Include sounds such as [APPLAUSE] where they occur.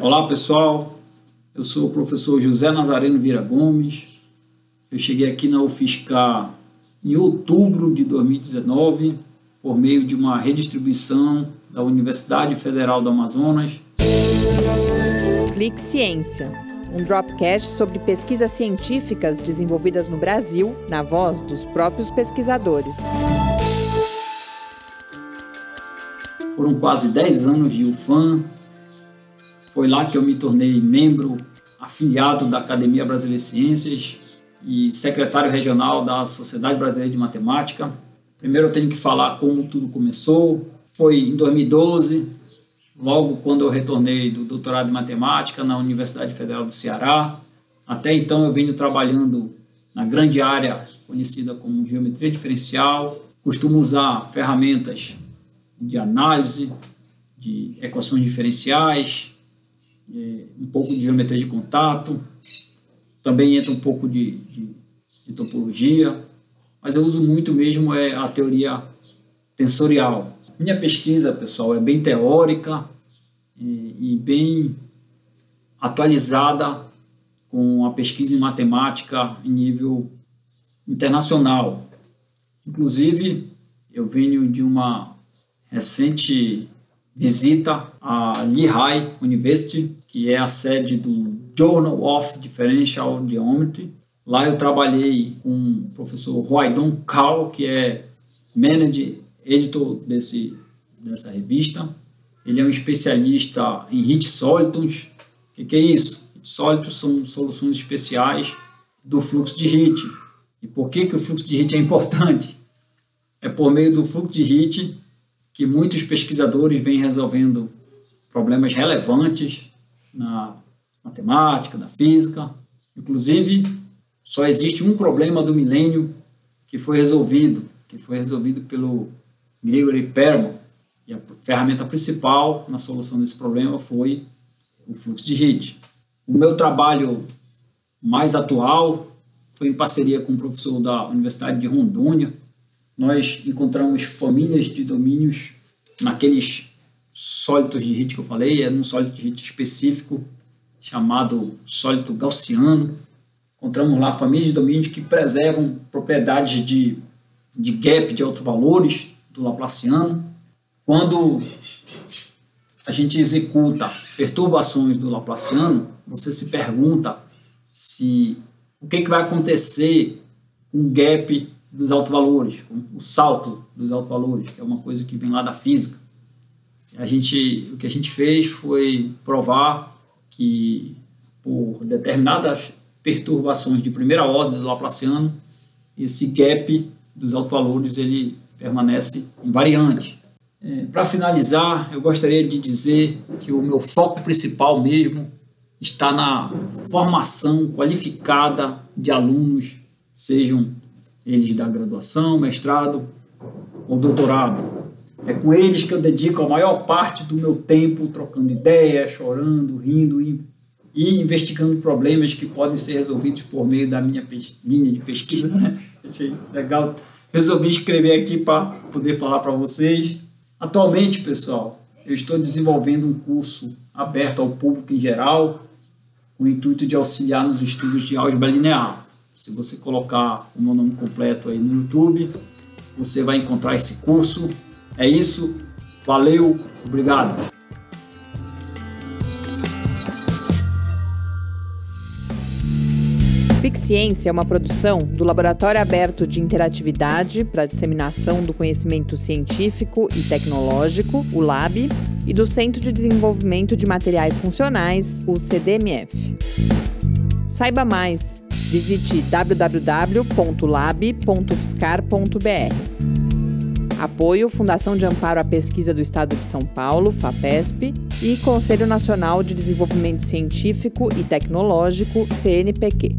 Olá pessoal, eu sou o professor José Nazareno Vira Gomes. Eu cheguei aqui na UFSCar em outubro de 2019 por meio de uma redistribuição da Universidade Federal do Amazonas. Clique Ciência, um dropcast sobre pesquisas científicas desenvolvidas no Brasil, na voz dos próprios pesquisadores. Foram quase 10 anos de UFAM. Foi lá que eu me tornei membro afiliado da Academia Brasileira de Ciências e secretário regional da Sociedade Brasileira de Matemática. Primeiro eu tenho que falar como tudo começou. Foi em 2012, logo quando eu retornei do doutorado em matemática na Universidade Federal do Ceará. Até então eu venho trabalhando na grande área conhecida como geometria diferencial. Costumo usar ferramentas de análise, de equações diferenciais, é, um pouco de geometria de contato, também entra um pouco de, de, de topologia, mas eu uso muito mesmo é a teoria tensorial. Minha pesquisa, pessoal, é bem teórica e, e bem atualizada com a pesquisa em matemática em nível internacional. Inclusive, eu venho de uma recente visita à Lehigh University, que é a sede do Journal of Differential Geometry. Lá eu trabalhei com o professor Roydon Kao, que é manager editor desse, dessa revista. Ele é um especialista em hit solitons. O que, que é isso? Hit solitons são soluções especiais do fluxo de hit. E por que, que o fluxo de hit é importante? É por meio do fluxo de hit que muitos pesquisadores vêm resolvendo problemas relevantes na matemática, na física. Inclusive, só existe um problema do milênio que foi resolvido, que foi resolvido pelo Gregory Perelman. E a ferramenta principal na solução desse problema foi o fluxo de hit. O meu trabalho mais atual foi em parceria com o professor da Universidade de Rondônia, nós encontramos famílias de domínios naqueles sólidos de hit que eu falei, é um sólido de hit específico chamado sólido gaussiano. Encontramos lá famílias de domínios que preservam propriedades de, de gap de autovalores do Laplaciano. Quando a gente executa perturbações do Laplaciano, você se pergunta se o que, que vai acontecer com o gap dos autovalores, o salto dos autovalores, que é uma coisa que vem lá da física. A gente, o que a gente fez foi provar que por determinadas perturbações de primeira ordem do Laplaciano, esse gap dos autovalores ele permanece invariante. É, Para finalizar, eu gostaria de dizer que o meu foco principal mesmo está na formação qualificada de alunos, sejam eles da graduação, mestrado ou doutorado. É com eles que eu dedico a maior parte do meu tempo trocando ideias, chorando, rindo e, investigando problemas que podem ser resolvidos por meio da minha linha de pesquisa. [LAUGHS] Né? Achei legal. Resolvi escrever aqui para poder falar para vocês. Atualmente, pessoal, eu estou desenvolvendo um curso aberto ao público em geral, com o intuito de auxiliar nos estudos de álgebra linear. Se você colocar o meu nome completo aí no YouTube, você vai encontrar esse curso. É isso. Valeu, obrigado. Ciência é uma produção do Laboratório Aberto de Interatividade para Disseminação do Conhecimento Científico e Tecnológico, o LAB, e do Centro de Desenvolvimento de Materiais Funcionais, o CDMF. Saiba mais Visite www.lab.fiscar.br. Apoio Fundação de Amparo à Pesquisa do Estado de São Paulo, FAPESP, e Conselho Nacional de Desenvolvimento Científico e Tecnológico, CNPq.